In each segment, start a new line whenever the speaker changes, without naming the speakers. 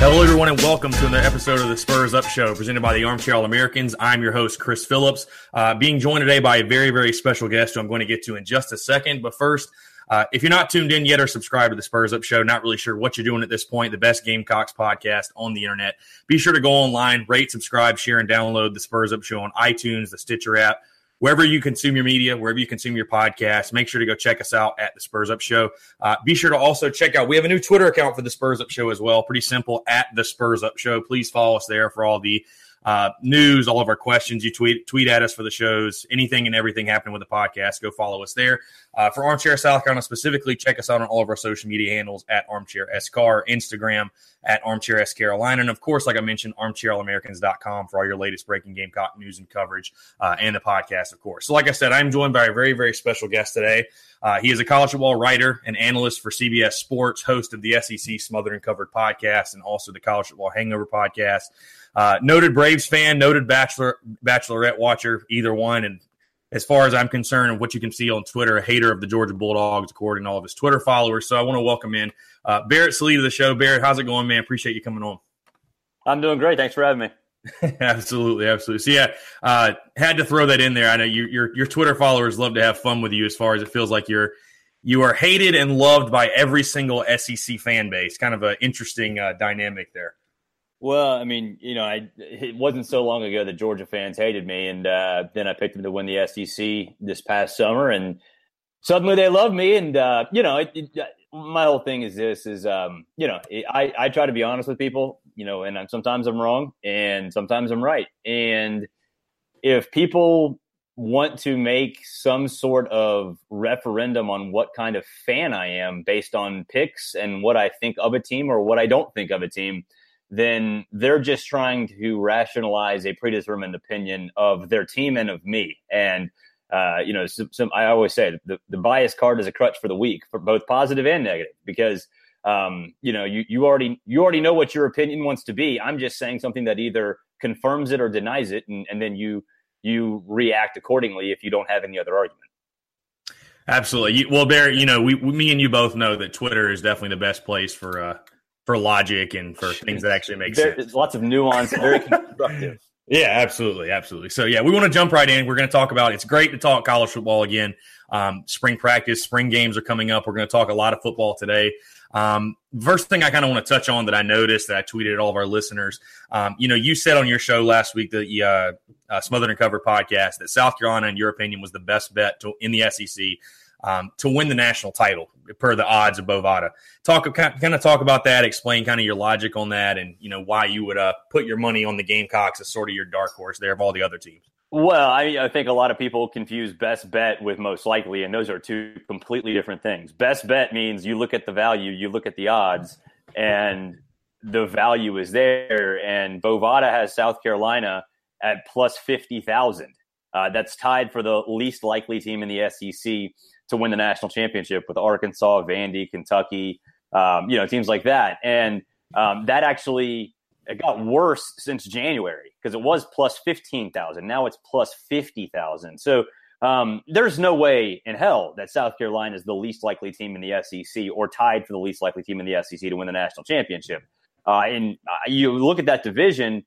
Hello, everyone, and welcome to another episode of the Spurs Up Show, presented by the Armchair All Americans. I'm your host, Chris Phillips, uh, being joined today by a very, very special guest who I'm going to get to in just a second. But first, uh, if you're not tuned in yet or subscribed to the Spurs Up Show, not really sure what you're doing at this point, the best Gamecocks podcast on the internet, be sure to go online, rate, subscribe, share, and download the Spurs Up Show on iTunes, the Stitcher app, wherever you consume your media, wherever you consume your podcast. Make sure to go check us out at the Spurs Up Show. Uh, be sure to also check out, we have a new Twitter account for the Spurs Up Show as well. Pretty simple at the Spurs Up Show. Please follow us there for all the uh, news, all of our questions. You tweet tweet at us for the shows, anything and everything happening with the podcast. Go follow us there. Uh, for Armchair South Carolina specifically, check us out on all of our social media handles at Armchair SCAR, Instagram at Armchair S Carolina, and of course, like I mentioned, ArmchairAllAmericans.com for all your latest breaking Gamecock news and coverage, uh, and the podcast, of course. So, like I said, I'm joined by a very very special guest today. Uh, he is a college football writer and analyst for CBS Sports, host of the SEC Smothered and Covered podcast, and also the College Football Hangover podcast. Uh, noted Braves fan, noted Bachelor Bachelorette watcher, either one. And as far as I'm concerned, and what you can see on Twitter, a hater of the Georgia Bulldogs, according to all of his Twitter followers. So I want to welcome in uh, Barrett Sallee to the show. Barrett, how's it going, man? Appreciate you coming on.
I'm doing great. Thanks for having me.
absolutely, absolutely. So yeah, uh, had to throw that in there. I know you, your your Twitter followers love to have fun with you. As far as it feels like you're you are hated and loved by every single SEC fan base. Kind of an interesting uh, dynamic there.
Well, I mean, you know, I it wasn't so long ago that Georgia fans hated me, and uh, then I picked them to win the SEC this past summer, and suddenly they love me. And uh, you know, it, it, my whole thing is this: is um, you know, I I try to be honest with people, you know, and I'm, sometimes I'm wrong, and sometimes I'm right, and if people want to make some sort of referendum on what kind of fan I am based on picks and what I think of a team or what I don't think of a team then they're just trying to rationalize a predetermined opinion of their team and of me. And uh, you know, some, some, I always say the, the bias card is a crutch for the weak, for both positive and negative, because um, you know you you already you already know what your opinion wants to be. I'm just saying something that either confirms it or denies it, and, and then you you react accordingly if you don't have any other argument.
Absolutely. Well, Barry, you know, we, we, me and you both know that Twitter is definitely the best place for uh, for logic and for things that actually make
there,
sense.
Lots of nuance, very constructive.
Yeah, absolutely, absolutely. So yeah, we want to jump right in. We're going to talk about. It's great to talk college football again. Um, spring practice, spring games are coming up. We're going to talk a lot of football today. Um, first thing I kind of want to touch on that I noticed that I tweeted at all of our listeners. Um, you know, you said on your show last week the uh, uh, Smothered and Covered podcast that South Carolina, in your opinion, was the best bet to, in the SEC um, to win the national title per the odds of Bovada. Talk kind of talk about that. Explain kind of your logic on that, and you know why you would uh, put your money on the Gamecocks as sort of your dark horse there of all the other teams.
Well, I, I think a lot of people confuse best bet with most likely, and those are two completely different things. Best bet means you look at the value, you look at the odds, and the value is there. And Bovada has South Carolina at plus fifty thousand. Uh, that's tied for the least likely team in the SEC to win the national championship with Arkansas, Vandy, Kentucky, um, you know, teams like that. And um, that actually it got worse since January because it was plus 15,000. Now it's plus 50,000. So um, there's no way in hell that South Carolina is the least likely team in the SEC or tied for the least likely team in the SEC to win the national championship. Uh, and uh, you look at that division,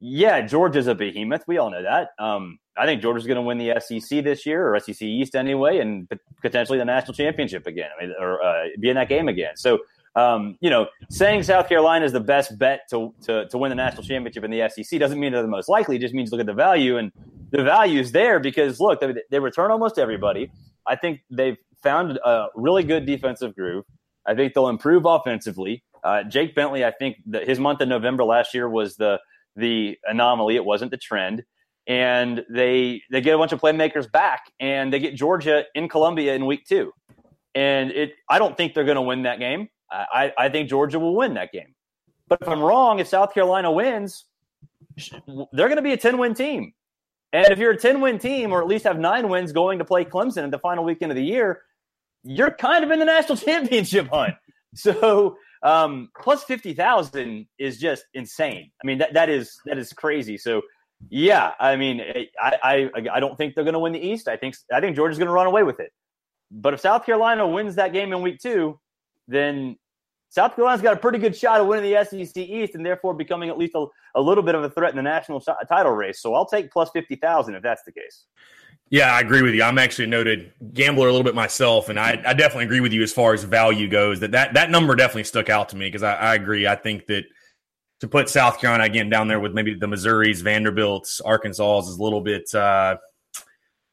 yeah, Georgia's a behemoth. We all know that. Um, I think Georgia's going to win the SEC this year, or SEC East anyway, and potentially the national championship again, I mean, or uh, be in that game again. So, um, you know, saying South Carolina is the best bet to, to, to win the national championship in the SEC doesn't mean they're the most likely. It just means look at the value, and the value is there because look, they, they return almost everybody. I think they've found a really good defensive groove. I think they'll improve offensively. Uh, Jake Bentley, I think his month of November last year was the the anomaly. It wasn't the trend. And they they get a bunch of playmakers back, and they get Georgia in Columbia in week two. And it, I don't think they're going to win that game. I, I think Georgia will win that game. But if I'm wrong, if South Carolina wins, they're going to be a 10 win team. And if you're a 10 win team, or at least have nine wins going to play Clemson at the final weekend of the year, you're kind of in the national championship hunt. So um, plus fifty thousand is just insane. I mean that that is that is crazy. So yeah, I mean eh, I I, I don't think they're going to win the East. I think I think Georgia's going to run away with it. But if South Carolina wins that game in week two, then South Carolina's got a pretty good shot of winning the SEC East and therefore becoming at least a, a little bit of a threat in the national title race. So I'll take plus 50,000 if that's the case.
Yeah, I agree with you. I'm actually a noted gambler a little bit myself, and I, I definitely agree with you as far as value goes. That that, that number definitely stuck out to me because I, I agree. I think that to put South Carolina again down there with maybe the Missouris, Vanderbilts, Arkansas is a little bit. Uh,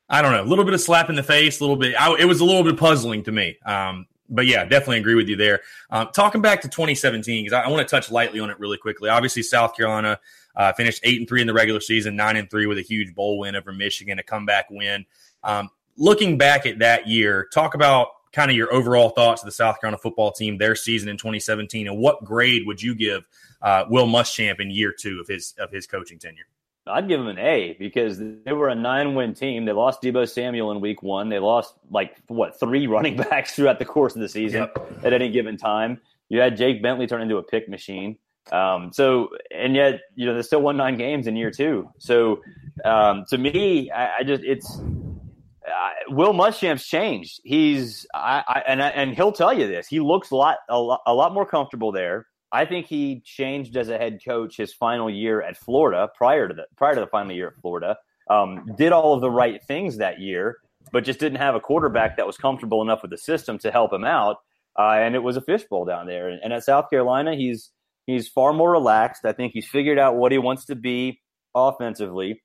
I don't know, a little bit of slap in the face, a little bit. I, it was a little bit puzzling to me. Um, but yeah, definitely agree with you there. Um, talking back to 2017, because I, I want to touch lightly on it really quickly. Obviously, South Carolina uh, finished eight and three in the regular season, nine and three with a huge bowl win over Michigan, a comeback win. Um, looking back at that year, talk about kind of your overall thoughts of the South Carolina football team, their season in 2017, and what grade would you give uh, Will Muschamp in year two of his of his coaching tenure?
I'd give them an A because they were a nine win team. They lost Deebo Samuel in week one. They lost like what three running backs throughout the course of the season yep. at any given time. You had Jake Bentley turn into a pick machine. Um, so, and yet, you know, they still won nine games in year two. So, um, to me, I, I just, it's, uh, Will Muschamp's changed. He's, I, I and I, and he'll tell you this. He looks a lot, a lot, a lot more comfortable there. I think he changed as a head coach his final year at Florida. Prior to the prior to the final year at Florida, um, did all of the right things that year, but just didn't have a quarterback that was comfortable enough with the system to help him out. Uh, and it was a fishbowl down there. And at South Carolina, he's He's far more relaxed. I think he's figured out what he wants to be offensively.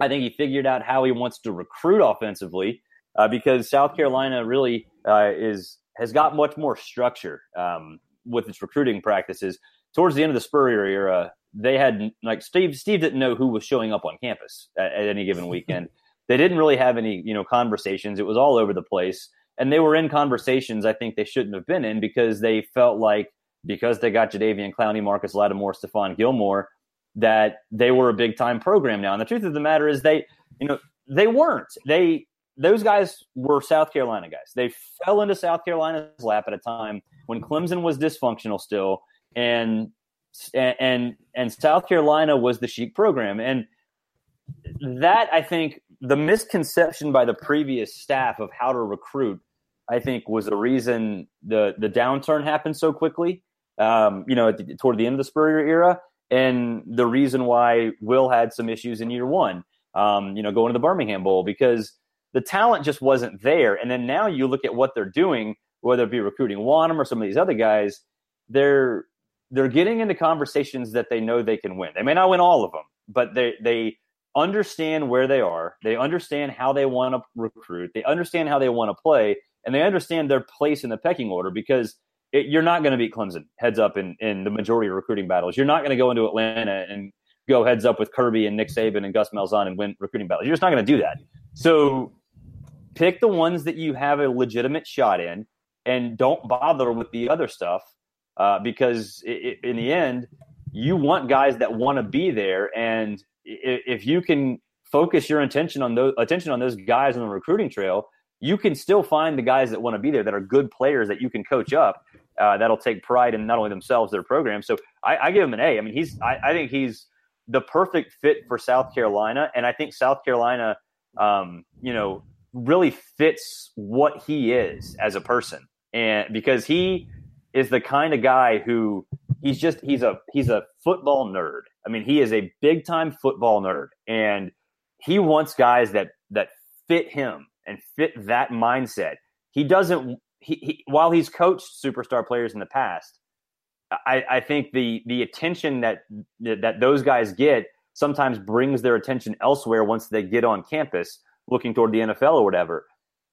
I think he figured out how he wants to recruit offensively uh, because South Carolina really uh, is has got much more structure um, with its recruiting practices. Towards the end of the Spurrier era, they had like Steve. Steve didn't know who was showing up on campus at, at any given weekend. they didn't really have any you know conversations. It was all over the place, and they were in conversations I think they shouldn't have been in because they felt like because they got Jadeveon Clowney, Marcus Lattimore, Stephon Gilmore, that they were a big time program now. And the truth of the matter is they, you know, they weren't. They those guys were South Carolina guys. They fell into South Carolina's lap at a time when Clemson was dysfunctional still, and and and South Carolina was the chic program. And that I think the misconception by the previous staff of how to recruit, I think, was the reason the the downturn happened so quickly um, you know, toward the end of the Spurrier era, and the reason why Will had some issues in year one, um, you know, going to the Birmingham Bowl because the talent just wasn't there. And then now you look at what they're doing, whether it be recruiting Wonnum or some of these other guys, they're they're getting into conversations that they know they can win. They may not win all of them, but they they understand where they are. They understand how they want to recruit. They understand how they want to play, and they understand their place in the pecking order because it, you're not going to beat Clemson heads up in, in the majority of recruiting battles. You're not going to go into Atlanta and go heads up with Kirby and Nick Saban and Gus Malzahn and win recruiting battles. You're just not going to do that. So pick the ones that you have a legitimate shot in and don't bother with the other stuff uh, because it, it, in the end, you want guys that want to be there. And if you can focus your attention on those attention on those guys on the recruiting trail, you can still find the guys that want to be there that are good players that you can coach up. Uh, that'll take pride in not only themselves, their program. So I, I give him an A. I mean, he's I, I, think he's the perfect fit for South Carolina, and I think South Carolina um, you know, really fits what he is as a person, and because he is the kind of guy who he's just he's a he's a football nerd. I mean, he is a big time football nerd, and he wants guys that that fit him and fit that mindset. He doesn't. He, he while he's coached superstar players in the past, I, I think the the attention that that those guys get sometimes brings their attention elsewhere once they get on campus looking toward the NFL or whatever.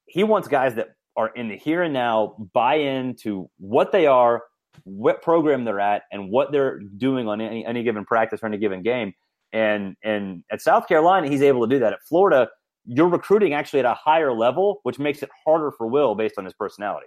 He wants guys that are in the here and now, buy into what they are, what program they're at, and what they're doing on any, any given practice or any given game. And and at South Carolina, he's able to do that. At Florida, you're recruiting actually at a higher level, which makes it harder for Will based on his personality.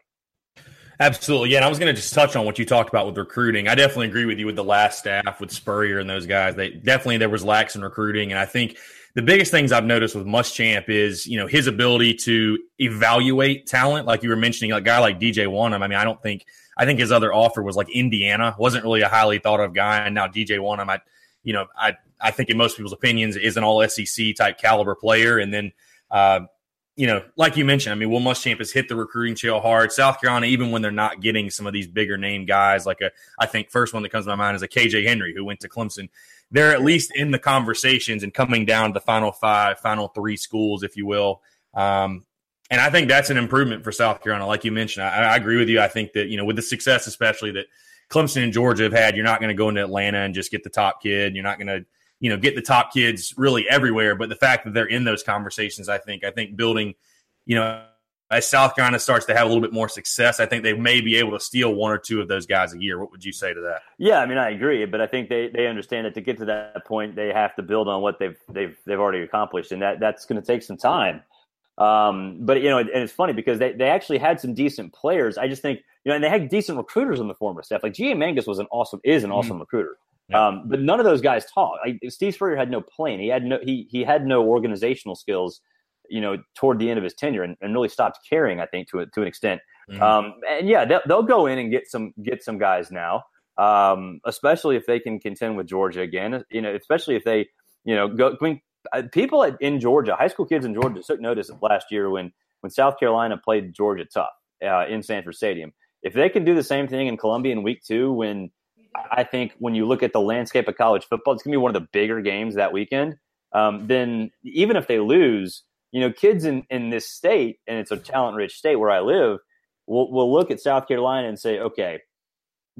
Absolutely. Yeah. And I was going to just touch on what you talked about with recruiting. I definitely agree with you with the last staff with Spurrier and those guys. They definitely, there was lax in recruiting. And I think the biggest things I've noticed with Muschamp is, you know, his ability to evaluate talent. Like you were mentioning, a guy like DJ Wonnum. I mean, I don't think, I think his other offer was like Indiana. Wasn't really a highly thought of guy. And now DJ Wonnum, I, you know, I, I think in most people's opinions is an all SEC type caliber player. And then, uh, you know, like you mentioned, I mean, Will Muschamp has hit the recruiting trail hard. South Carolina, even when they're not getting some of these bigger name guys, like a, I think first one that comes to my mind is a KJ Henry who went to Clemson. They're at least in the conversations and coming down to the final five, final three schools, if you will. Um, and I think that's an improvement for South Carolina. Like you mentioned, I, I agree with you. I think that, you know, with the success, especially that Clemson and Georgia have had, you're not going to go into Atlanta and just get the top kid. You're not going to, you know, get the top kids really everywhere. But the fact that they're in those conversations, I think, I think building, you know, as South Carolina starts to have a little bit more success, I think they may be able to steal one or two of those guys a year. What would you say to that?
Yeah, I mean, I agree, but I think they, they understand that to get to that point, they have to build on what they've they've they've already accomplished, and that that's going to take some time. Um, but you know, and it's funny because they, they actually had some decent players. I just think you know, and they had decent recruiters on the former staff. Like G.A. Mangus was an awesome is an awesome mm-hmm. recruiter. Yeah. Um, but none of those guys talk. Like, Steve Spurrier had no plan. He had no he he had no organizational skills. You know, toward the end of his tenure, and, and really stopped caring. I think to a, to an extent. Mm-hmm. Um, and yeah, they'll, they'll, go in and get some get some guys now, um, especially if they can contend with Georgia again. You know, especially if they you know go. I mean, people in Georgia, high school kids in Georgia, took notice last year when when South Carolina played Georgia tough uh, in Sanford Stadium. If they can do the same thing in Columbia in Week Two, when I think when you look at the landscape of college football, it's going to be one of the bigger games that weekend. Um, then even if they lose, you know, kids in, in this state, and it's a talent rich state where I live, will will look at South Carolina and say, okay,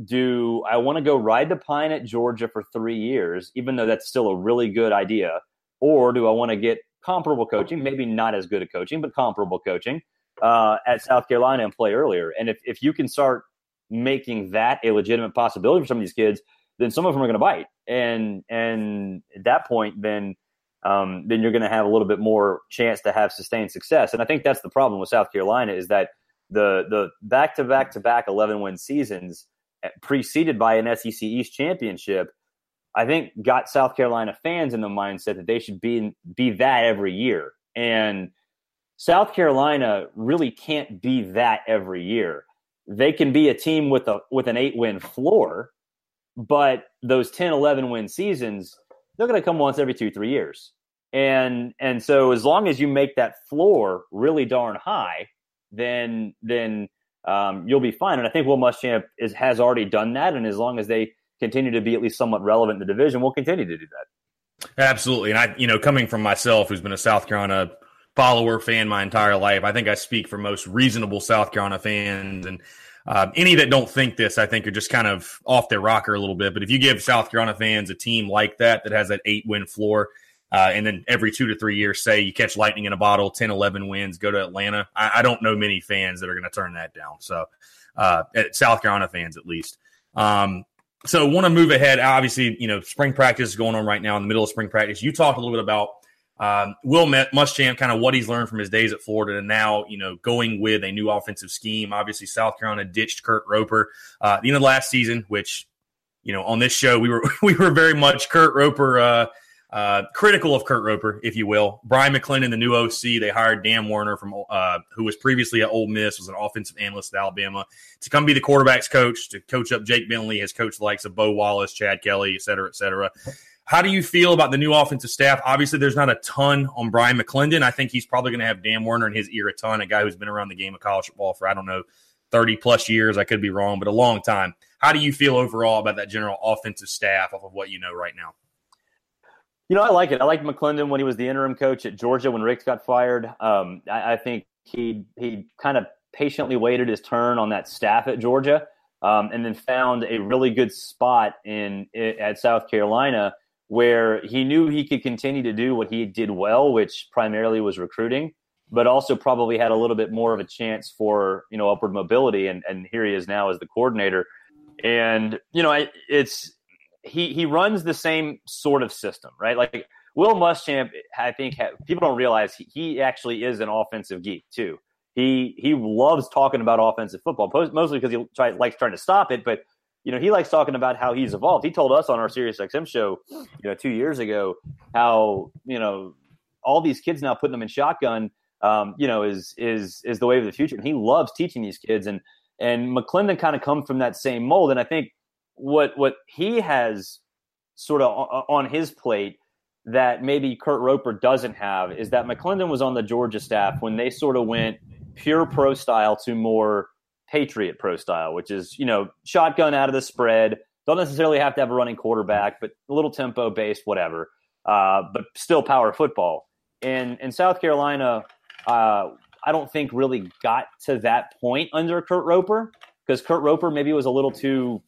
do I want to go ride the pine at Georgia for three years, even though that's still a really good idea, or do I want to get comparable coaching, maybe not as good at coaching, but comparable coaching uh, at South Carolina and play earlier? And if, if you can start making that a legitimate possibility for some of these kids, then some of them are going to bite, and and at that point, then um, then you're going to have a little bit more chance to have sustained success. And I think that's the problem with South Carolina is that the the back to back to back 11 win seasons eh, preceded by an SEC East championship. I think got South Carolina fans in the mindset that they should be be that every year, and South Carolina really can't be that every year they can be a team with a with an eight win floor, but those 10, 11 win seasons, they're going to come once every two, three years. And and so as long as you make that floor really darn high, then then um, you'll be fine. And I think Will Muschamp is has already done that. And as long as they continue to be at least somewhat relevant in the division, we'll continue to do that.
Absolutely. And I, you know, coming from myself, who's been a South Carolina follower fan my entire life. I think I speak for most reasonable South Carolina fans, and uh, any that don't think this, I think, are just kind of off their rocker a little bit. But if you give South Carolina fans a team like that that has that eight win floor, uh, and then every two to three years, say you catch lightning in a bottle, 10, 11 wins, go to Atlanta. I, I don't know many fans that are going to turn that down. So, uh, South Carolina fans at least. Um, so, want to move ahead. Obviously, you know, spring practice is going on right now in the middle of spring practice. You talked a little bit about um, Will Muschamp, kind of what he's learned from his days at Florida, and now you know going with a new offensive scheme. Obviously, South Carolina ditched Kurt Roper uh, at the end of last season, which you know on this show we were we were very much Kurt Roper uh, uh, critical of Kurt Roper, if you will. Bryan McClendon, the new OC, they hired Dan Werner from uh, who was previously at Ole Miss, was an offensive analyst at Alabama, to come be the quarterbacks coach, to coach up Jake Bentley, has coached the likes of Bo Wallace, Chad Kelly, et cetera, et cetera how do you feel about the new offensive staff? Obviously, there's not a ton on Bryan McClendon. I think he's probably going to have Dan Werner in his ear a ton, a guy who's been around the game of college football for, I don't know, 30 plus years. I could be wrong, but a long time. How do you feel overall about that general offensive staff off of what you know right now?
You know, I like it. I liked McClendon when he was the interim coach at Georgia when Richt got fired. Um, I, I, think he he kind of patiently waited his turn on that staff at Georgia, um, and then found a really good spot in at South Carolina where he knew he could continue to do what he did well, which primarily was recruiting, but also probably had a little bit more of a chance for you know upward mobility. And and here he is now as the coordinator, and you know it's he he runs the same sort of system, right? Like Will Muschamp, I think ha- people don't realize he, he, actually is an offensive geek too. He he loves talking about offensive football, mostly because he try, likes trying to stop it, but you know he likes talking about how he's evolved. He told us on our Sirius XM show, you know, two years ago, how you know all these kids now putting them in shotgun, um, you know, is is is the way of the future, and he loves teaching these kids and. And McClendon kind of comes from that same mold, and I think what what he has sort of on his plate that maybe Kurt Roper doesn't have is that McClendon was on the Georgia staff when they sort of went pure pro style to more Patriot pro style, which is you know shotgun out of the spread. Don't necessarily have to have a running quarterback, but a little tempo based, whatever. Uh, but still power football. And in South Carolina, uh, I don't think really got to that point under Kurt Roper because Kurt Roper maybe was a little too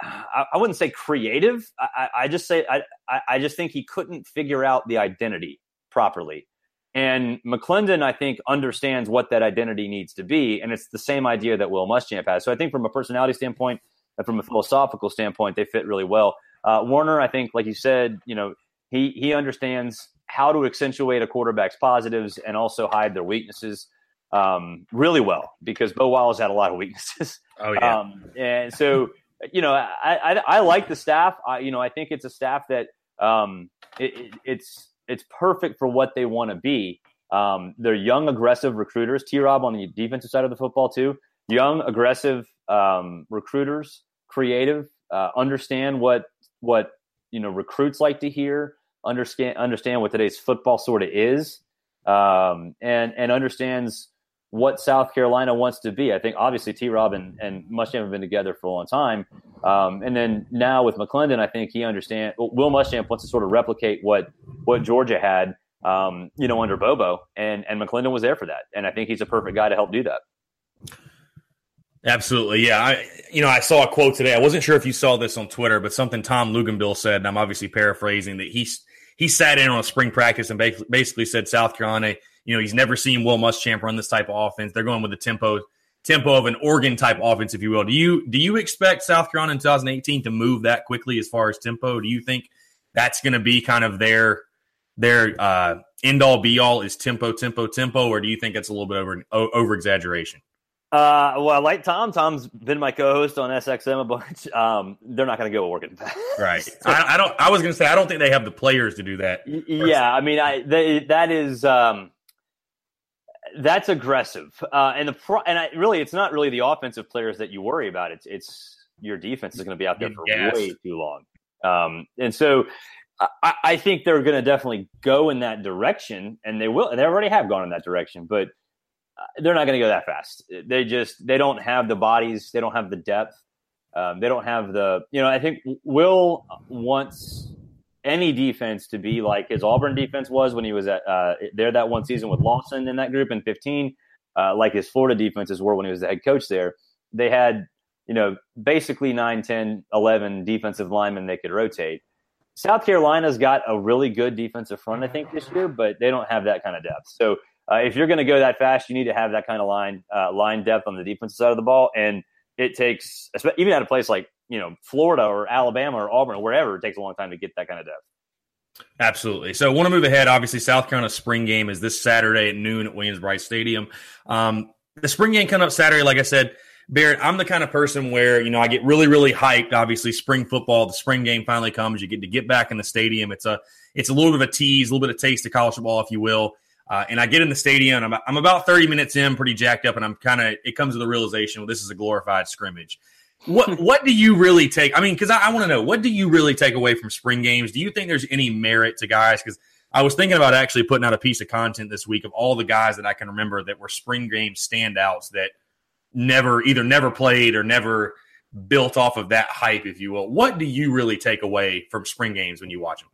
I, wouldn't say creative. I, I just say I, I just think he couldn't figure out the identity properly. And McClendon, I think, understands what that identity needs to be, and it's the same idea that Will Muschamp has. So I think, from a personality standpoint and from a philosophical standpoint, they fit really well. Uh, Werner, I think, like you said, you know, he he understands how to accentuate a quarterback's positives and also hide their weaknesses um, really well because Bo Wallace had a lot of weaknesses.
Oh yeah,
um, and so you know, I, I, I like the staff. I, you know, I think it's a staff that um, it, it, it's it's perfect for what they want to be. Um, they're young, aggressive recruiters. T. Rob on the defensive side of the football too. Young, aggressive um, recruiters, creative, uh, understand what what you know recruits like to hear. Understand understand what today's football sort of is, um, and and understands what South Carolina wants to be. I think obviously T. Rob and, and Muschamp have been together for a long time. Um, and then now with McClendon, I think he understands. Will Muschamp wants to sort of replicate what what Georgia had, um, you know, under Bobo, and and McClendon was there for that. And I think he's a perfect guy to help do that.
Absolutely, yeah. I, you know, I saw a quote today. I wasn't sure if you saw this on Twitter, but something Tom Luginbill said, and I'm obviously paraphrasing that he he sat in on a spring practice and basically said South Carolina you know, he's never seen Will Muschamp run this type of offense. They're going with the tempo tempo of an Oregon type offense, if you will. Do you do you expect South Carolina in 2018 to move that quickly as far as tempo? Do you think that's going to be kind of their their uh, end all be all is tempo, tempo, tempo, or do you think it's a little bit over over exaggeration?
Uh, well, like Tom, Tom's been my co-host on SXM a bunch. Um, they're not going to go Oregon.
right. I, I, don't. I was going to say I don't think they have the players to do that.
Yeah, I mean, I they, that is. Um, that's aggressive, uh, and the pro- and I, really, it's not really the offensive players that you worry about. It's it's your defense is going to be out there for yes. way too long, um, and so I, I think they're going to definitely go in that direction, and they will. They already have gone in that direction, but uh, they're not going to go that fast. They just they don't have the bodies, they don't have the depth, um, they don't have the you know. I think Will wants any defense to be like his Auburn defense was when he was at uh, there that one season with Lawson in that group in 15, uh, like his Florida defenses were when he was the head coach there. They had, you know, basically 9, 10, 11 defensive linemen they could rotate. South Carolina's got a really good defensive front, I think, this year, but they don't have that kind of depth. So uh, if you're going to go that fast, you need to have that kind of line uh, line depth on the defensive side of the ball, and it takes even at a place like you know Florida or Alabama or Auburn or wherever, it takes a long time to get that kind of depth.
Absolutely. So, want to move ahead. Obviously, South Carolina spring game is this Saturday at noon at Williams-Brice Stadium. Um, the spring game coming up Saturday. Like I said, Barrett, I'm the kind of person where you know I get really, really hyped. Obviously, spring football, the spring game finally comes. You get to get back in the stadium. It's a it's a little bit of a tease, a little bit of taste of college football, if you will. Uh, and I get in the stadium. I'm, I'm about 30 minutes in, pretty jacked up, and I'm kind of. It comes to the realization, well, this is a glorified scrimmage. What what do you really take? I mean, because I, I want to know what do you really take away from spring games? Do you think there's any merit to guys? Because I was thinking about actually putting out a piece of content this week of all the guys that I can remember that were spring game standouts that never either never played or never built off of that hype, if you will. What do you really take away from spring games when you watch them?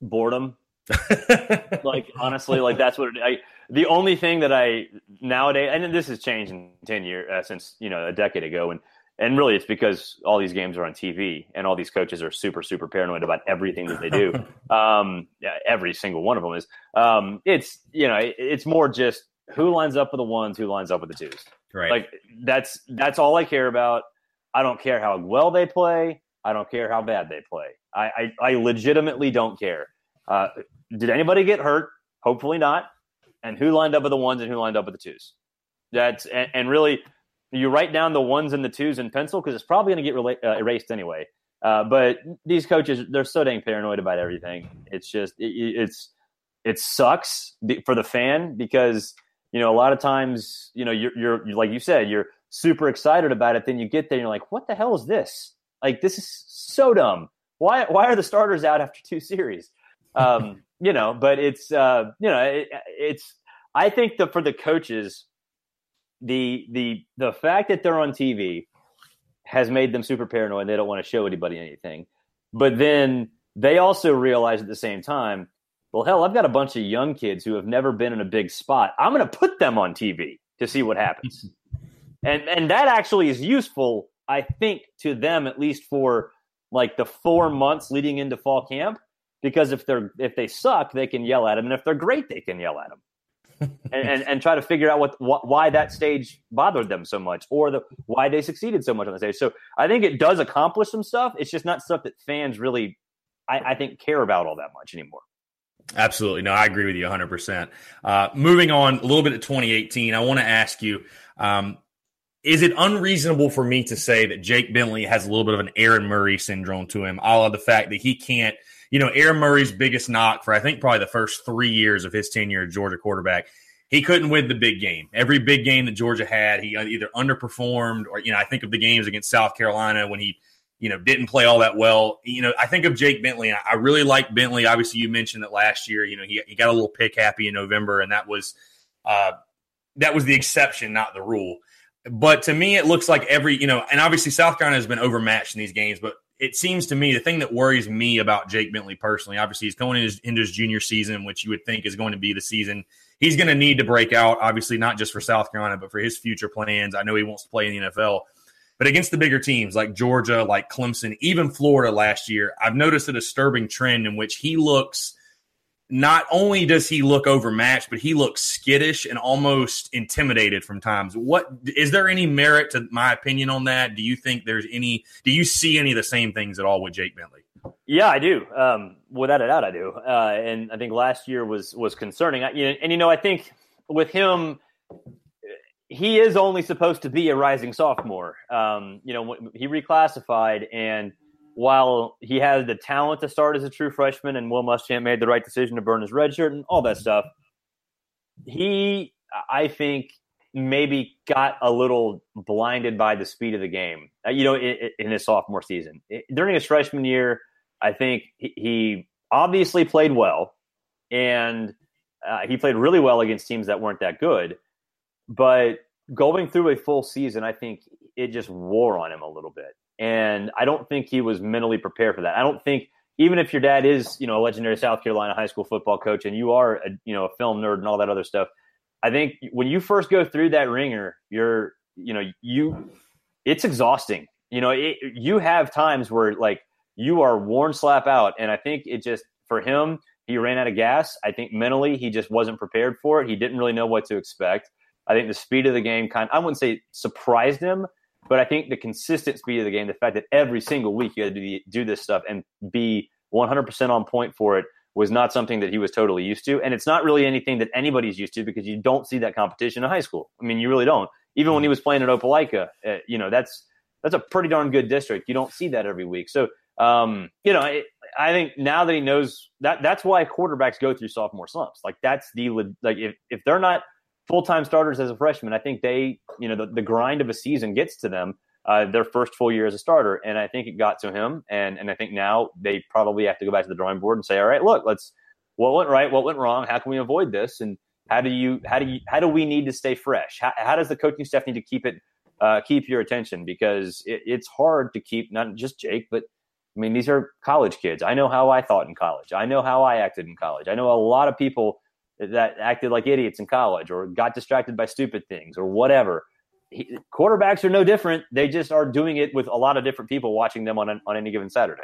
Boredom. like honestly, like that's what it, I. The only thing that I nowadays, and this has changed in ten years uh, since you know a decade ago, and and really it's because all these games are on TV and all these coaches are super super paranoid about everything that they do. um, yeah, every single one of them is. Um, it's you know it, it's more just who lines up with the ones, who lines up with the twos.
Right.
Like that's that's all I care about. I don't care how well they play. I don't care how bad they play. I I, I legitimately don't care. Uh, did anybody get hurt? Hopefully not. And who lined up with the ones and who lined up with the twos? That's and, and really, you write down the ones and the twos in pencil because it's probably going to get rela- uh, erased anyway. Uh, but these coaches, they're so dang paranoid about everything. It's just it, it's it sucks for the fan because you know a lot of times you know you're, you're like you said you're super excited about it. Then you get there and you're like, what the hell is this? Like this is so dumb. Why why are the starters out after two series? Um, you know, but it's uh, you know, it, it's I think that for the coaches, the the the fact that they're on TV has made them super paranoid. They don't want to show anybody anything. But then they also realize at the same time, well, hell, I've got a bunch of young kids who have never been in a big spot. I'm going to put them on TV to see what happens. and and that actually is useful, I think, to them at least for like the four months leading into fall camp because if they're if they suck, they can yell at them, and if they're great, they can yell at them. And, and, and try to figure out what, what why that stage bothered them so much, or the why they succeeded so much on the stage. So I think it does accomplish some stuff. It's just not stuff that fans really, I, I think, care about all that much anymore.
Absolutely. No, I agree with you 100%. Uh, moving on a little bit to 2018, I want to ask you um, is it unreasonable for me to say that Jake Bentley has a little bit of an Aaron Murray syndrome to him, all of the fact that he can't you know, Aaron Murray's biggest knock for I think probably the first three years of his tenure as Georgia quarterback, he couldn't win the big game. Every big game that Georgia had, he either underperformed or you know, I think of the games against South Carolina when he you know didn't play all that well. You know, I think of Jake Bentley. I really like Bentley. Obviously, you mentioned that last year. You know, he he got a little pick happy in November, and that was uh, that was the exception, not the rule. But to me, it looks like every you know, and obviously South Carolina has been overmatched in these games, but it seems to me the thing that worries me about Jake Bentley personally, obviously, he's going into his, into his junior season, which you would think is going to be the season he's going to need to break out. Obviously, not just for South Carolina, but for his future plans. I know he wants to play in the NFL, but against the bigger teams like Georgia, like Clemson, even Florida last year, I've noticed a disturbing trend in which he looks not only does he look overmatched, but he looks skittish and almost intimidated from times. What is there any merit to my opinion on that? Do you think there's any? Do you see any of the same things at all with Jake Bentley?
Yeah, I do. Um, without a doubt, I do. Uh, and I think last year was was concerning. I, and you know, I think with him, he is only supposed to be a rising sophomore. Um, you know, he reclassified and while he has the talent to start as a true freshman, and Will Muschamp made the right decision to burn his red shirt and all that stuff, he, I think, maybe got a little blinded by the speed of the game. Uh, you know, in, in, his sophomore season, during his freshman year, I think he, he obviously played well, and uh, he played really well against teams that weren't that good. But going through a full season, I think it just wore on him a little bit. And I don't think he was mentally prepared for that. I don't think even if your dad is, you know, a legendary South Carolina high school football coach and you are a, you know, a film nerd and all that other stuff, I think when you first go through that ringer, you're, you know, you, it's exhausting. You know, it, you have times where like you are worn slap out. And I think it just, for him, he ran out of gas. I think mentally he just wasn't prepared for it. He didn't really know what to expect. I think the speed of the game kind I wouldn't say surprised him, but I think the consistent speed of the game, the fact that every single week you had to do, do this stuff and be 100% on point for it was not something that he was totally used to. And it's not really anything that anybody's used to because you don't see that competition in high school. I mean, you really don't. Even when he was playing at Opelika, uh, you know, that's that's a pretty darn good district. You don't see that every week. So, um, you know, I, I think now that he knows that, that's why quarterbacks go through sophomore slumps. Like that's the like if if they're not full time starters as a freshman. I think they, you know, the, the grind of a season gets to them. uh, their first full year as a starter. And I think it got to him. And, and I think now they probably have to go back to the drawing board and say, all right, look, let's, what went right? What went wrong? How can we avoid this? And how do you, how do you, how do we need to stay fresh? How, how does the coaching staff need to keep it, uh, keep your attention? Because it, it's hard to keep not just Jake, but I mean, these are college kids. I know how I thought in college. I know how I acted in college. I know a lot of people that acted like idiots in college or got distracted by stupid things or whatever he, quarterbacks are no different. They just are doing it with a lot of different people watching them on on any given Saturday.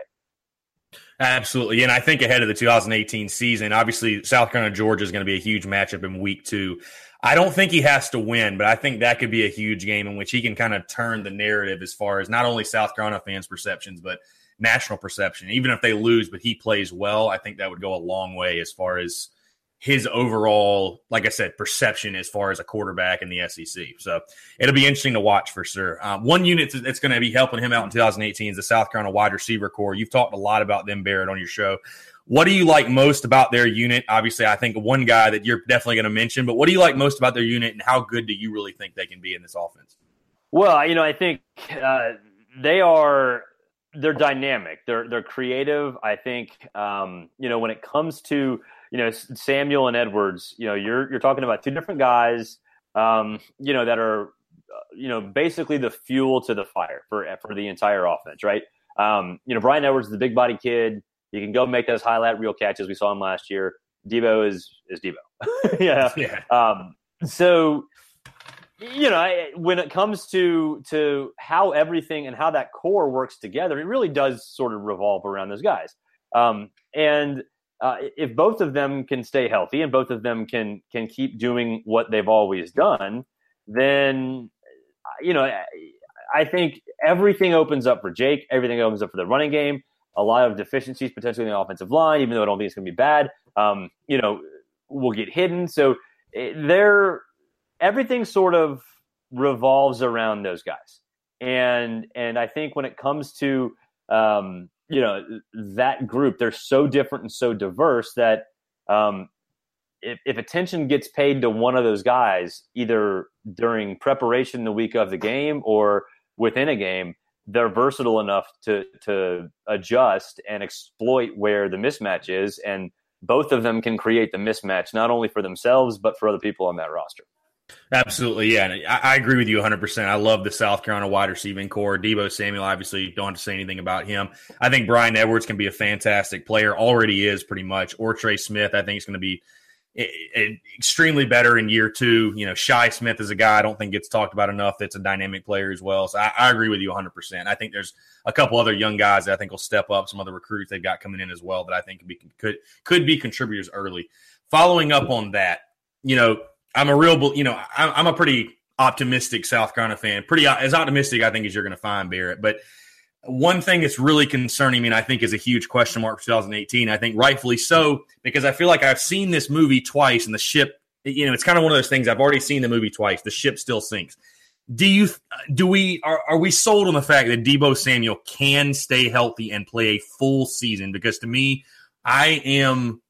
Absolutely. And I think ahead of the 2018 season, obviously South Carolina Georgia is going to be a huge matchup in week two. I don't think he has to win, but I think that could be a huge game in which he can kind of turn the narrative as far as not only South Carolina fans' perceptions, but national perception. Even if they lose, but he plays well, I think that would go a long way as far as his overall, like I said, perception as far as a quarterback in the SEC. So it'll be interesting to watch for sure. Um, one unit that's going to be helping him out in 2018 is the South Carolina wide receiver corps. You've talked a lot about them, Barrett, on your show. What do you like most about their unit? Obviously, I think one guy that you're definitely going to mention, but what do you like most about their unit and how good do you really think they can be in this offense?
Well, you know, I think uh, they are they're dynamic. They're they're creative. I think um, you know when it comes to you know Samuel and Edwards. You know, you're you're talking about two different guys. Um, you know that are uh, you know basically the fuel to the fire for for the entire offense, right? Um, you know, Bryan Edwards is the big body kid. He can go make those highlight reel catches. We saw him last year. Deebo is is Deebo. yeah. yeah. Um, so you know, when it comes to to how everything and how that corps works together, it really does sort of revolve around those guys. Um, and uh, if both of them can stay healthy and both of them can can keep doing what they've always done, then you know I think everything opens up for Jake. Everything opens up for the running game. A lot of deficiencies potentially in the offensive line, even though I don't think it's going to be bad. Um, you know, will get hidden. So eh, there, everything sort of revolves around those guys. And and I think when it comes to um, you know that group they're so different and so diverse that um, if, if, attention gets paid to one of those guys either during preparation the week of the game or within a game they're versatile enough to to adjust and exploit where the mismatch is and both of them can create the mismatch not only for themselves but for other people on that roster
Absolutely, yeah. I, I, agree with you 100%. I love the South Carolina wide receiving corps. Deebo Samuel, obviously, don't have to say anything about him. I think Bryan Edwards can be a fantastic player, already is pretty much. OrTre Smith, I think, is going to be extremely better in year two. You know, Shi Smith is a guy I don't think gets talked about enough. That's a dynamic player as well. So I, I, agree with you 100%. I think there's a couple other young guys that I think will step up. Some other recruits they've got coming in as well that I think could be, could, could be contributors early. Following up on that, you know, I'm a real, you know, I'm a pretty optimistic South Carolina fan. Pretty as optimistic, I think, as you're going to find Barrett. But one thing that's really concerning me, and I think is a huge question mark for 2018. I think rightfully so because I feel like I've seen this movie twice, and the ship, you know, it's kind of one of those things. I've already seen the movie twice. The ship still sinks. Do you do we are, are we sold on the fact that Deebo Samuel can stay healthy and play a full season? Because to me, I am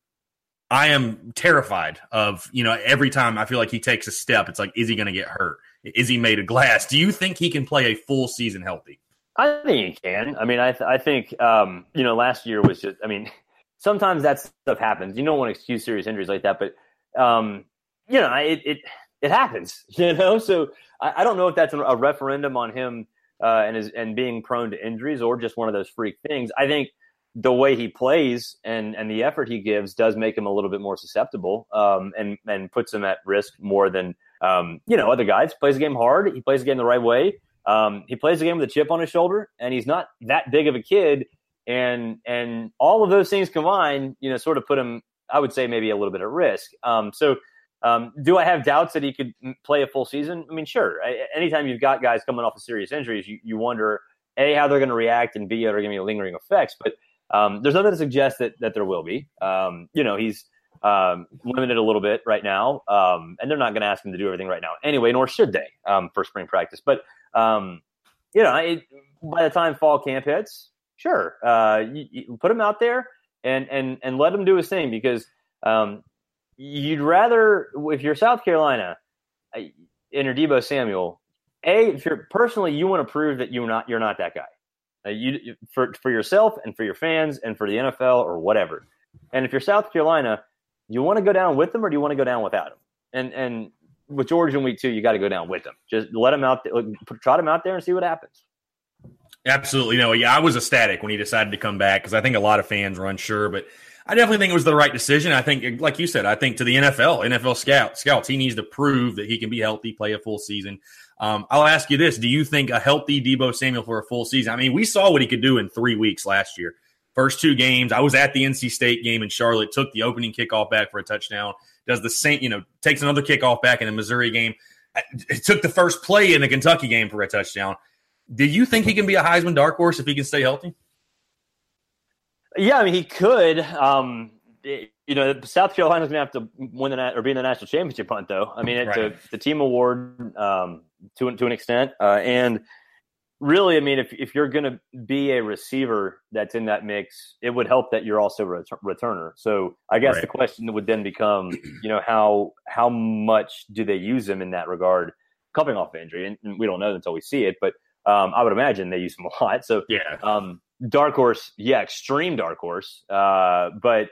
I am terrified of, you know, every time I feel like he takes a step, it's like, is he going to get hurt? Is he made of glass? Do you think he can play a full season healthy?
I think he can. I mean, I, th- I think, um, you know, last year was just, I mean, sometimes that stuff happens. You don't want to excuse serious injuries like that, but, um, you know, it, it, it happens, you know? So I, I don't know if that's a referendum on him uh, and, his, and being prone to injuries or just one of those freak things. I think – the way he plays and and the effort he gives does make him a little bit more susceptible um, and and puts him at risk more than um, you know other guys. Plays the game hard. He plays the game the right way. Um, he plays the game with a chip on his shoulder, and he's not that big of a kid. And and all of those things combined, you know, sort of put him, I would say, maybe a little bit at risk. Um, so. Um, do I have doubts that he could play a full season? I mean, sure. I, anytime you've got guys coming off of serious injuries, you, you wonder a how they're going to react and b are going to be lingering effects. But um, there's nothing to suggest that that there will be. Um, you know, he's um, limited a little bit right now, um, and they're not going to ask him to do everything right now anyway, nor should they um, for spring practice. But um, you know, it, by the time fall camp hits, sure, uh, you, you put him out there and and and let him do his thing because you'd rather if you're South Carolina, uh, in Deebo Samuel, a if you're personally you want to prove that you're not you're not that guy. Uh, you for for yourself and for your fans and for the NFL or whatever. And if you're South Carolina, you want to go down with them or do you want to go down without them? And and with Georgia in week two, you got to go down with them. Just let them out, trot them out there, and see what happens.
Absolutely, no, yeah, I was ecstatic when he decided to come back because I think a lot of fans were unsure, but I definitely think it was the right decision. I think, like you said, I think to the NFL, NFL scout scouts, he needs to prove that he can be healthy, play a full season. Um, I'll ask you this: Do you think a healthy Deebo Samuel for a full season? I mean, we saw what he could do in three weeks last year. First two games, I was at the NC State game in Charlotte. Took the opening kickoff back for a touchdown. Does the same, you know, takes another kickoff back in the Missouri game. It took the first play in the Kentucky game for a touchdown. Do you think he can be a Heisman dark horse if he can stay healthy?
Yeah, I mean, he could. Um, you know, South Carolina's going to have to win the or be in the national championship hunt, though. I mean, it's right. a, the team award um, to to an extent, uh, and really, I mean, if if you're going to be a receiver that's in that mix, it would help that you're also a returner. So I guess right. the question would then become, you know, how how much do they use him in that regard, coming off injury, and, and we don't know until we see it, but um, I would imagine they use him a lot. So
yeah,
um, dark horse, yeah, extreme dark horse, uh, but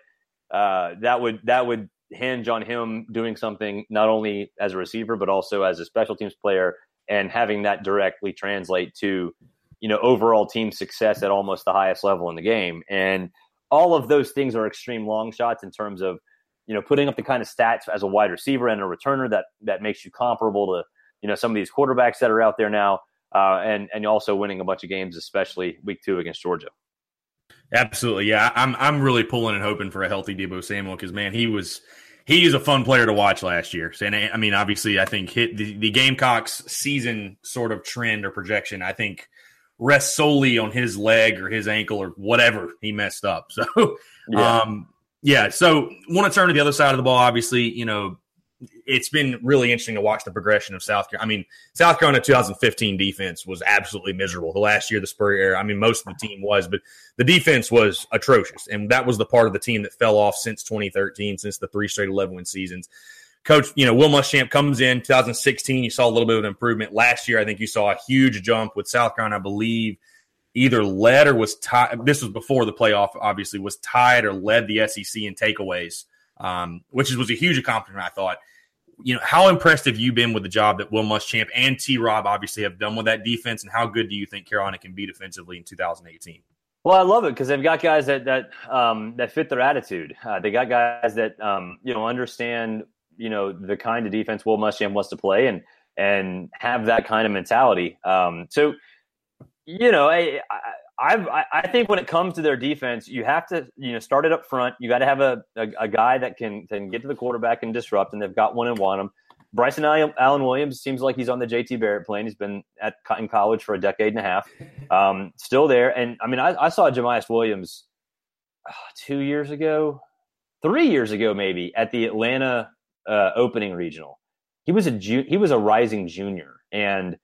uh, that would that would hinge on him doing something not only as a receiver but also as a special teams player and having that directly translate to you know overall team success at almost the highest level in the game and all of those things are extreme long shots in terms of you know putting up the kind of stats as a wide receiver and a returner that that makes you comparable to you know some of these quarterbacks that are out there now uh, and and also winning a bunch of games, especially week two against Georgia.
Absolutely, yeah. I'm I'm really pulling and hoping for a healthy Deebo Samuel because man, he was he is a fun player to watch last year. And I mean, obviously, I think hit the, the Gamecocks season sort of trend or projection. I think rests solely on his leg or his ankle or whatever he messed up. So, yeah. um, yeah. So, want to turn to the other side of the ball. Obviously, you know, it's been really interesting to watch the progression of South Carolina. I mean, South Carolina 2015 defense was absolutely miserable. The last year, the Spurrier era, I mean, most of the team was, but the defense was atrocious. And that was the part of the team that fell off since 2013, since the three straight 11 win seasons. Coach, you know, Will Muschamp comes in 2016. You saw a little bit of improvement. Last year, I think you saw a huge jump with South Carolina, I believe either led or was tied. This was before the playoff, obviously, was tied or led the SEC in takeaways, um, which was a huge accomplishment, I thought you know, how impressed have you been with the job that Will Muschamp and T. Rob obviously have done with that defense, and how good do you think Carolina can be defensively in 2018?
Well, I love it because they've got guys that that um, that fit their attitude. Uh, they got guys that um, you know understand you know the kind of defense Will Muschamp wants to play and and have that kind of mentality. Um, so you know, I, I think when it comes to their defense, you have to you know start it up front. You got to have a, a, a, guy that can can get to the quarterback and disrupt, and they've got one and want him. Bryson Allen Williams seems like he's on the JT Barrett plane. He's been at in college for a decade and a half, um, still there. And I mean, I, I saw Jamyest Williams uh, two years ago, three years ago, maybe at the Atlanta uh, opening regional. He was a ju- he was a rising junior, and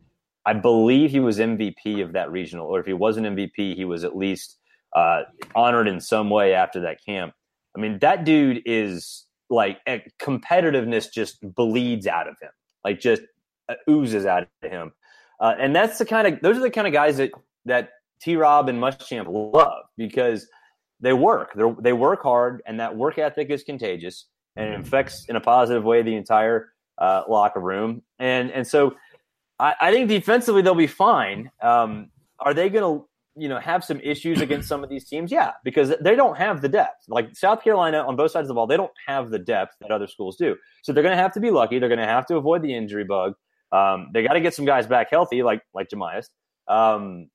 I believe he was MVP of that regional, or if he wasn't MVP, he was at least uh, honored in some way after that camp. I mean, that dude is like competitiveness just bleeds out of him, like just uh, oozes out of him. Uh, and that's the kind of those are the kind of guys that that T. Rob and Muschamp love because they work. They they work hard, and that work ethic is contagious and infects in a positive way the entire uh, locker room. And and so I, I think defensively they'll be fine. Um, are they going to you know have some issues against some of these teams? Yeah, because they don't have the depth. Like South Carolina on both sides of the ball, they don't have the depth that other schools do. So they're going to have to be lucky. They're going to have to avoid the injury bug. Um, they got to get some guys back healthy, like like Jamyest. Um,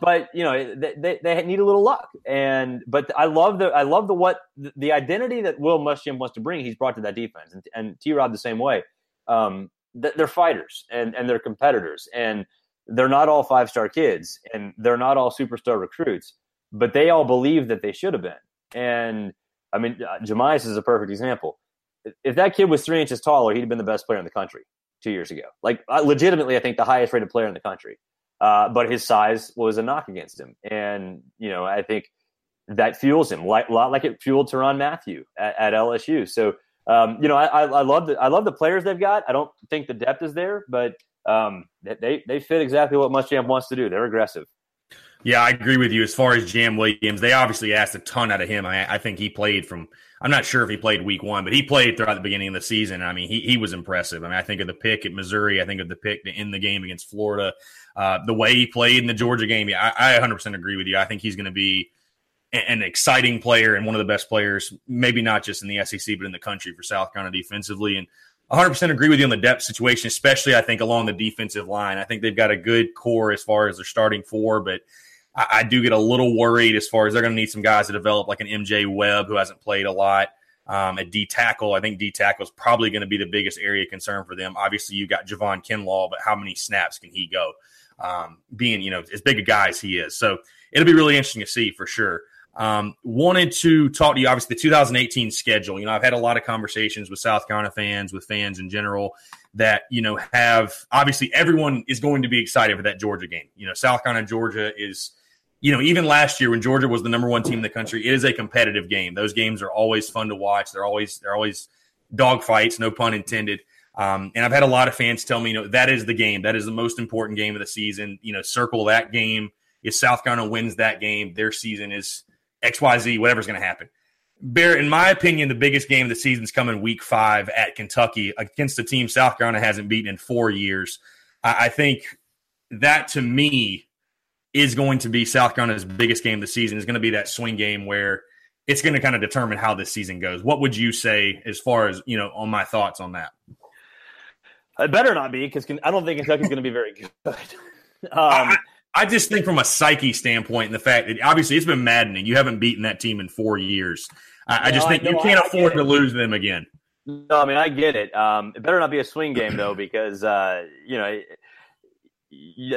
but you know they, they, they, need a little luck. And but I love the I love the what the, the identity that Will Muschamp wants to bring. He's brought to that defense, and, and T. Rob the same way. Um, they're fighters and, and they're competitors and they're not all five star kids and they're not all superstar recruits, but they all believe that they should have been. And I mean, uh, Jamyest is a perfect example. If that kid was three inches taller, he'd have been the best player in the country two years ago. Like, legitimately, I think the highest rated player in the country. Uh, but his size was a knock against him. And, you know, I think that fuels him, a lot like it fueled Tyrann Mathieu at, at LSU. So um, you know, I, I, love the I love the players they've got. I don't think the depth is there, but um, they they fit exactly what Muschamp wants to do. They're aggressive.
Yeah, I agree with you. As far as Jam Williams, they obviously asked a ton out of him. I, I, think he played from. I'm not sure if he played week one, but he played throughout the beginning of the season. I mean, he he was impressive. I mean, I think of the pick at Missouri. I think of the pick to end the game against Florida. Uh, the way he played in the Georgia game, yeah, I, I 100% agree with you. I think he's going to be an exciting player and one of the best players, maybe not just in the SEC, but in the country for South Carolina defensively. And 100% agree with you on the depth situation, especially I think along the defensive line. I think they've got a good core as far as their starting four, but I, I do get a little worried as far as they're going to need some guys to develop, like an MJ Webb who hasn't played a lot. Um, at D tackle, I think D tackle is probably going to be the biggest area of concern for them. Obviously, you've got Javon Kinlaw, but how many snaps can he go? Um, being you know as big a guy as he is, so it'll be really interesting to see for sure. Um, wanted to talk to you, obviously, the 2018 schedule. You know, I've had a lot of conversations with South Carolina fans, with fans in general, that, you know, have obviously everyone is going to be excited for that Georgia game. You know, South Carolina, Georgia is, you know, even last year when Georgia was the number one team in the country, it is a competitive game. Those games are always fun to watch. They're always, they're always dogfights, no pun intended. Um, and I've had a lot of fans tell me, you know, that is the game. That is the most important game of the season. You know, circle that game. If South Carolina wins that game, their season is XYZ, whatever's going to happen. Bear, in my opinion, the biggest game of the season is coming week five at Kentucky against a team South Carolina hasn't beaten in four years. I, I think that to me is going to be South Carolina's biggest game of the season, is going to be that swing game where it's going to kind of determine how this season goes. What would you say as far as, you know, on my thoughts on that?
It better not be because I don't think Kentucky's going to be very good.
Um, I, I just think from a psyche standpoint, and the fact that obviously it's been maddening. You haven't beaten that team in four years. I, no, I just think I, you can't I afford to lose them again.
No, I mean I get it. Um, it better not be a swing game though, because uh, you know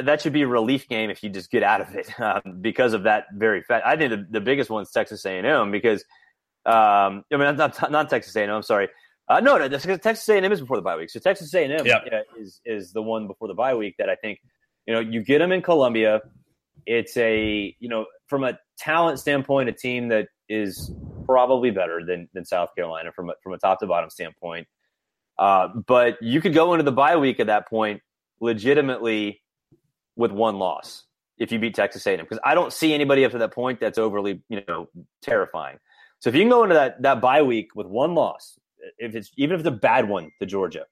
that should be a relief game if you just get out of it um, because of that very fact. I think the, the biggest one's Texas A&M because um, I mean not not Texas A&M. I'm sorry. Uh, no, no, Texas A&M is before the bye week. So Texas A&M is is the one before the bye week that I think you know, you get them in Columbia. It's a, you know, from a talent standpoint, a team that is probably better than, than South Carolina from a, from a top to bottom standpoint. Uh, but you could go into the bye week at that point legitimately with one loss if you beat Texas A&M because I don't see anybody up to that point that's overly you know terrifying. So if you can go into that that bye week with one loss, if it's even if it's a bad one to Georgia,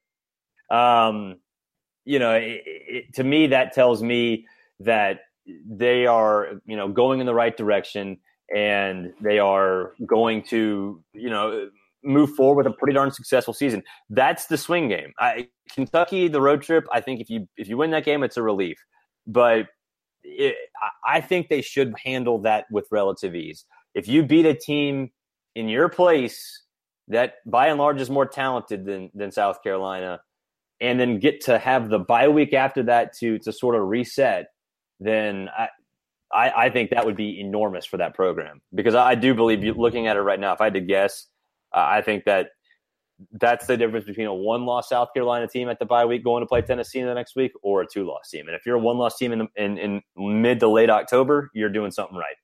um, you know, it, it, to me, that tells me that they are, you know, going in the right direction and they are going to, you know, move forward with a pretty darn successful season. That's the swing game. I, Kentucky, the road trip. I think if you if you win that game, it's a relief. But it, I think they should handle that with relative ease. If you beat a team in your place that by and large is more talented than than South Carolina, and then get to have the bye week after that to to sort of reset, then I, I, I think that would be enormous for that program because I, do believe you, looking at it right now, if I had to guess, uh, I think that that's the difference between a one loss South Carolina team at the bye week going to play Tennessee in the next week or a two loss team. And if you're a one loss team in, in, in mid to late October, you're doing something right.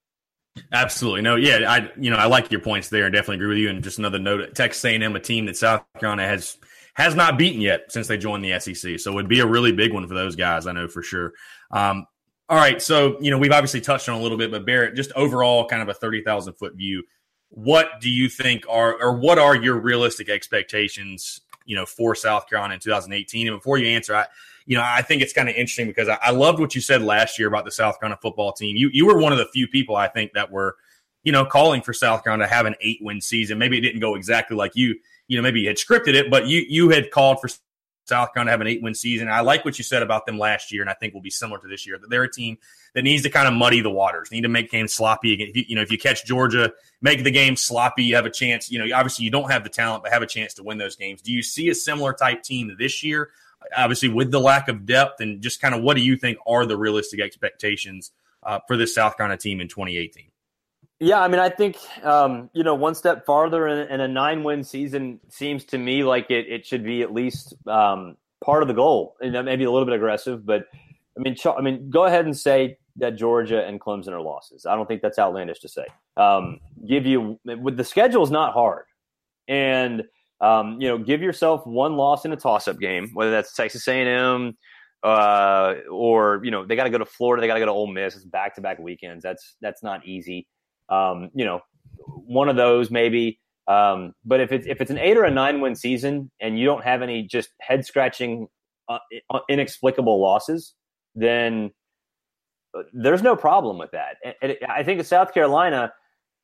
Absolutely. No, yeah, I you know, I like your points there and definitely agree with you. And just another note, Texas A&M, a team that South Carolina has – has not beaten yet since they joined the SEC. So it would be a really big one for those guys, I know for sure. Um, all right. So, you know, we've obviously touched on a little bit, but Barrett, just overall kind of a 30,000 foot view. What do you think are, or what are your realistic expectations, you know, for South Carolina in 2018? And before you answer, I, you know, I think it's kind of interesting because I, I loved what you said last year about the South Carolina football team. You, you were one of the few people I think that were, you know, calling for South Carolina to have an eight win season. Maybe it didn't go exactly like you you know, maybe you had scripted it, but you you had called for South Carolina to have an eight win season. I like what you said about them last year, and I think will be similar to this year. That they're a team that needs to kind of muddy the waters, need to make games sloppy. If you, you know, if you catch Georgia, make the game sloppy, you have a chance. You know, obviously you don't have the talent, but have a chance to win those games. Do you see a similar type team this year? Obviously, with the lack of depth, and just kind of what do you think are the realistic expectations uh, for this South Carolina team in 2018?
Yeah, I mean, I think um, you know one step farther in, a nine-win season seems to me like it, it should be at least um, part of the goal, and that may be a little bit aggressive. But I mean, I mean, go ahead and say that Georgia and Clemson are losses. I don't think that's outlandish to say. Um, give you with the schedule is not hard, and Um, you know, give yourself one loss in a toss-up game, whether that's Texas A&M uh, or you know they got to go to Florida, they got to go to Ole Miss. It's back-to-back weekends. That's that's not easy. Um, you know, one of those maybe. Um, but if it's if it's an eight or a nine win season and you don't have any just head scratching, uh, inexplicable losses, then uh, there's no problem with that. And, I think South Carolina,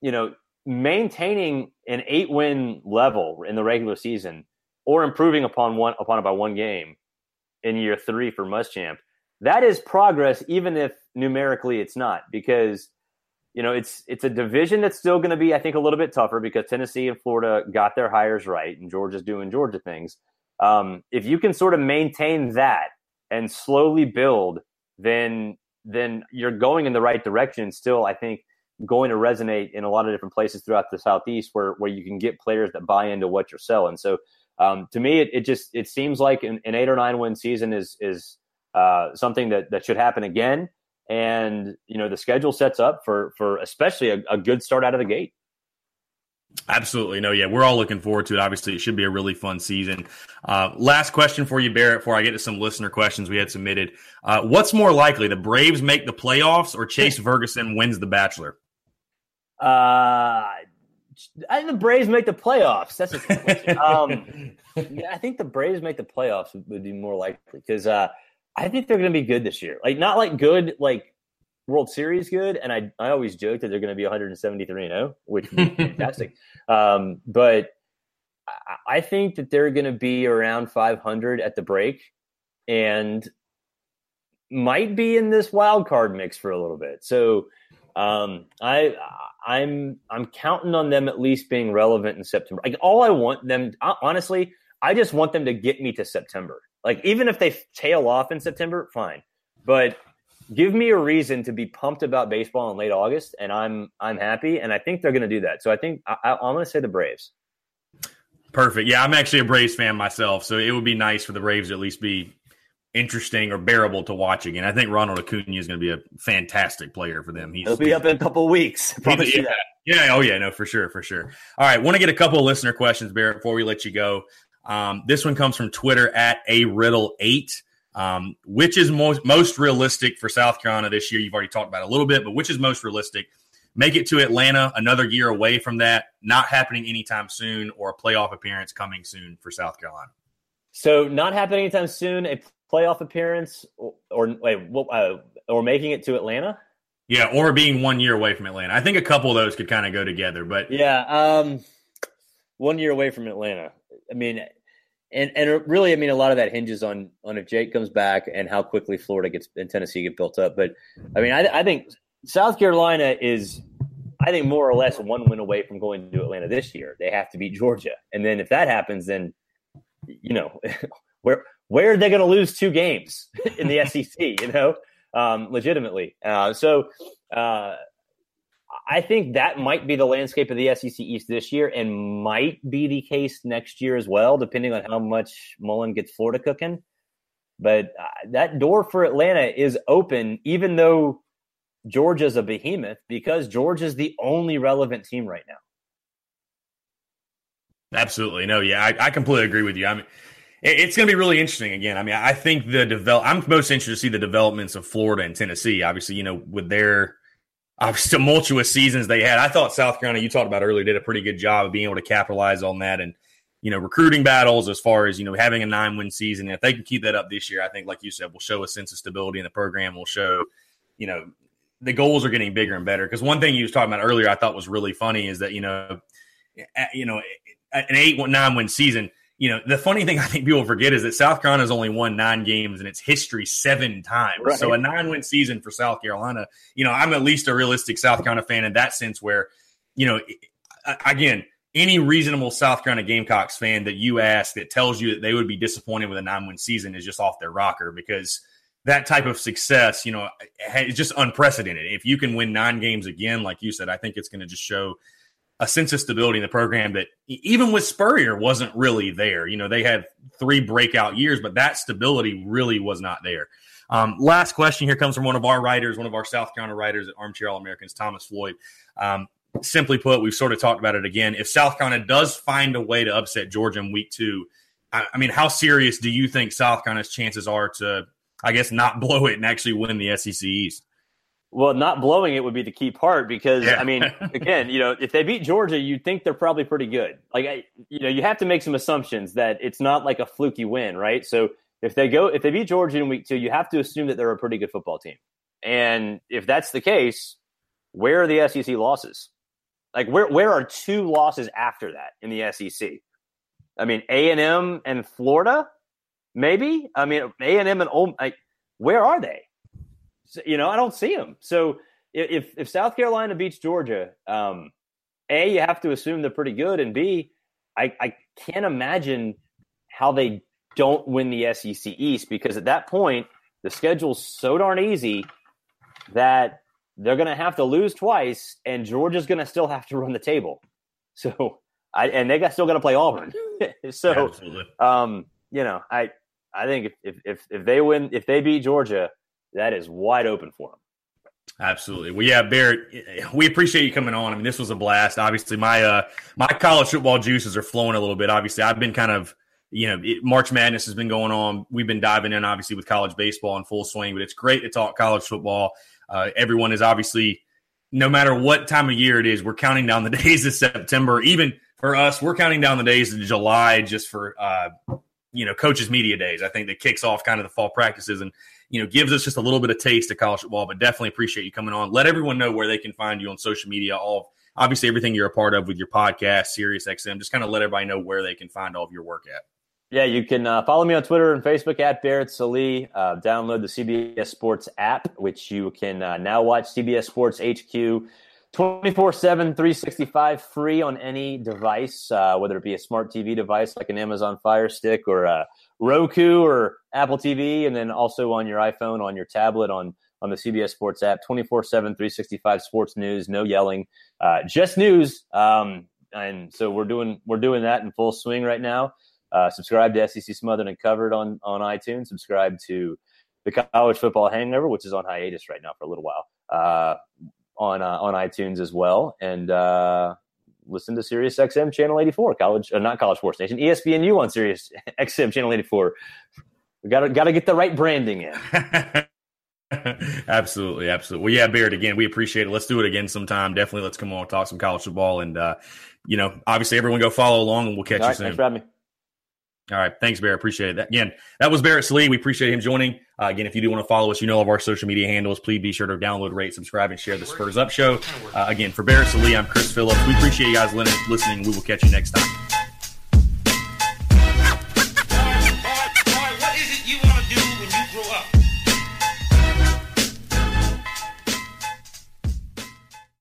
you know, maintaining an eight win level in the regular season or improving upon one upon by one game in year three for Muschamp, that is progress, even if numerically it's not, because you know it's it's a division that's still going to be, I think, a little bit tougher because Tennessee and Florida got their hires right, and Georgia's doing Georgia things. Um, if you can sort of maintain that and slowly build, then then you're going in the right direction. Still, I think going to resonate in a lot of different places throughout the southeast where where you can get players that buy into what you're selling. So um, to me, it, it, just it seems like an, an, eight or nine win season is is uh, something that that should happen again. And you know the schedule sets up for for especially a, a good start out of the gate.
Absolutely. No, yeah, we're all looking forward to it. Obviously, it should be a really fun season. Uh, last question for you, Barrett, before I get to some listener questions we had submitted. Uh, what's more likely, the Braves make the playoffs or Chase Ferguson wins The Bachelor?
Uh, I think the Braves make the playoffs. That's a um, yeah, I think the Braves make the playoffs would be more likely because uh, I think they're going to be good this year. Like not like good like World Series good, and I I always joke that they're going to be 173 and 0, which would be fantastic. Um, but I, I think that they're going to be around 500 at the break, and might be in this wild card mix for a little bit. So um, I I'm I'm counting on them at least being relevant in September. Like all I want them honestly, I just want them to get me to September. Like even if they tail off in September, fine. But give me a reason to be pumped about baseball in late August, and I'm I'm happy, and I think they're going to do that. So I think I, I'm going to say the Braves.
Perfect. Yeah, I'm actually a Braves fan myself, so it would be nice for the Braves to at least be interesting or bearable to watch again. I think Ronald Acuna is going to be a fantastic player for them.
He's, He'll be up in a couple of weeks. Promise
yeah, yeah, oh yeah, no, for sure, for sure. All right, want to get a couple of listener questions, Barrett, before we let you go. Um, this one comes from Twitter at a riddle eight. Um, which is most most realistic for South Carolina this year? You've already talked about a little bit, but which is most realistic? Make it to Atlanta, another year away from that, not happening anytime soon, or a playoff appearance coming soon for South Carolina.
So, not happening anytime soon. A playoff appearance or, or wait, uh, or making it to Atlanta?
Yeah, or being one year away from Atlanta. I think a couple of those could kind of go together. But
yeah, um, one year away from Atlanta. I mean, and and really, I mean, a lot of that hinges on on if Jake comes back and how quickly Florida gets and Tennessee get built up. But I mean, I, I think South Carolina is, I think, more or less one win away from going to Atlanta this year. They have to beat Georgia, and then if that happens, then you know where where are they going to lose two games in the SEC? You know, um, legitimately. Uh, so uh, I think that might be the landscape of the SEC East this year, and might be the case next year as well, depending on how much Mullen gets Florida cooking. But uh, that door for Atlanta is open, even though Georgia's a behemoth, because Georgia's the only relevant team right now.
Absolutely. No, yeah, I, I completely agree with you. I mean, it's going to be really interesting again. I mean, I think the develop. I'm most interested to see the developments of Florida and Tennessee. Obviously, you know, with their tumultuous seasons they had, I thought South Carolina, you talked about earlier, did a pretty good job of being able to capitalize on that and you know recruiting battles as far as you know having a nine win season. And if they can keep that up this year, I think, like you said, will show a sense of stability in the program. Will show, you know, the goals are getting bigger and better. Because one thing you was talking about earlier, I thought was really funny is that you know, you know, an eight nine win season you know, the funny thing I think people forget is that South Carolina has only won nine games in its history seven times. Right. So a nine win season for South Carolina, you know, I'm at least a realistic South Carolina fan in that sense where, you know, again, any reasonable South Carolina Gamecocks fan that you ask that tells you that they would be disappointed with a nine win season is just off their rocker because that type of success, you know, is just unprecedented. If you can win nine games again, like you said, I think it's going to just show a sense of stability in the program that even with Spurrier wasn't really there. You know, they had three breakout years, but that stability really was not there. Um, last question here comes from one of our writers, one of our South Carolina writers at Armchair All Americans, Thomas Floyd. Um, simply put, we've sort of talked about it again. If South Carolina does find a way to upset Georgia in week two, I, I mean, how serious do you think South Carolina's chances are to, I guess, not blow it and actually win the SEC East?
Well, not blowing it would be the key part because
Yeah.
I mean, again, you know, if they beat Georgia, you'd think they're probably pretty good. Like, I, you know, you have to make some assumptions that it's not like a fluky win, right? So if they go, if they beat Georgia in week two, you have to assume that they're a pretty good football team. And if that's the case, where are the SEC losses? Like, where where are two losses after that in the SEC? I mean, A and M and Florida, maybe. I mean, A and M and Ole, like, where are they? You know, I don't see them. So if if South Carolina beats Georgia, um, a you have to assume they're pretty good, and b I I can't imagine how they don't win the SEC East because at that point the schedule's so darn easy that they're going to have to lose twice, and Georgia's going to still have to run the table. So I and they got still got to play Auburn. so
Absolutely.
um, you know, I I think if, if if if they win, if they beat Georgia, that is wide open for them.
Absolutely. Well, yeah, Barrett, we appreciate you coming on. I mean, this was a blast. Obviously, my uh my college football juices are flowing a little bit. Obviously, I've been kind of you know it, March Madness has been going on. We've been diving in, obviously, with college baseball in full swing. But it's great to talk college football. Uh, everyone is obviously, no matter what time of year it is, we're counting down the days of September. Even for us, we're counting down the days of July just for uh, you know coaches media days. I think that kicks off kind of the fall practices and you know, gives us just a little bit of taste of college football, but definitely appreciate you coming on. Let everyone know where they can find you on social media. All obviously everything you're a part of with your podcast, Sirius XM. Just kind of let everybody know where they can find all of your work at.
Yeah, you can uh, follow me on Twitter and Facebook at Barrett Sallee. Uh, download the CBS Sports app, which you can uh, now watch CBS Sports HQ 24 7, 365 free on any device, uh, whether it be a smart TV device like an Amazon Fire Stick or a Roku or Apple TV, and then also on your iPhone, on your tablet, on on the CBS Sports app, 24 7, 365 sports news, no yelling, uh, just news. Um, and so we're doing we're doing that in full swing right now. Uh, subscribe to SEC Smothered and Covered on on iTunes. Subscribe to the College Football Hangover, which is on hiatus right now for a little while, uh, on uh, on iTunes as well, and uh, listen to Sirius XM Channel 84, college uh, not College Sports Nation, ESPNU on Sirius XM Channel 84. We got to got to get the right branding in.
absolutely, absolutely. Well, yeah, Barrett, again, we appreciate it. Let's do it again sometime. Definitely, let's come on and talk some college football, and uh, you know, obviously, everyone go follow along, and we'll catch
All
you
right,
soon.
thanks for having me.
All right. Thanks, Barrett. Appreciate it. Again, that was Barrett Sallee. We appreciate him joining. Uh, again, if you do want to follow us, you know all of our social media handles. Please be sure to download, rate, subscribe, and share the Spurs Up Show. Uh, again, for Barrett Sallee, I'm Chris Phillips. We appreciate you guys listening. We will catch you next time.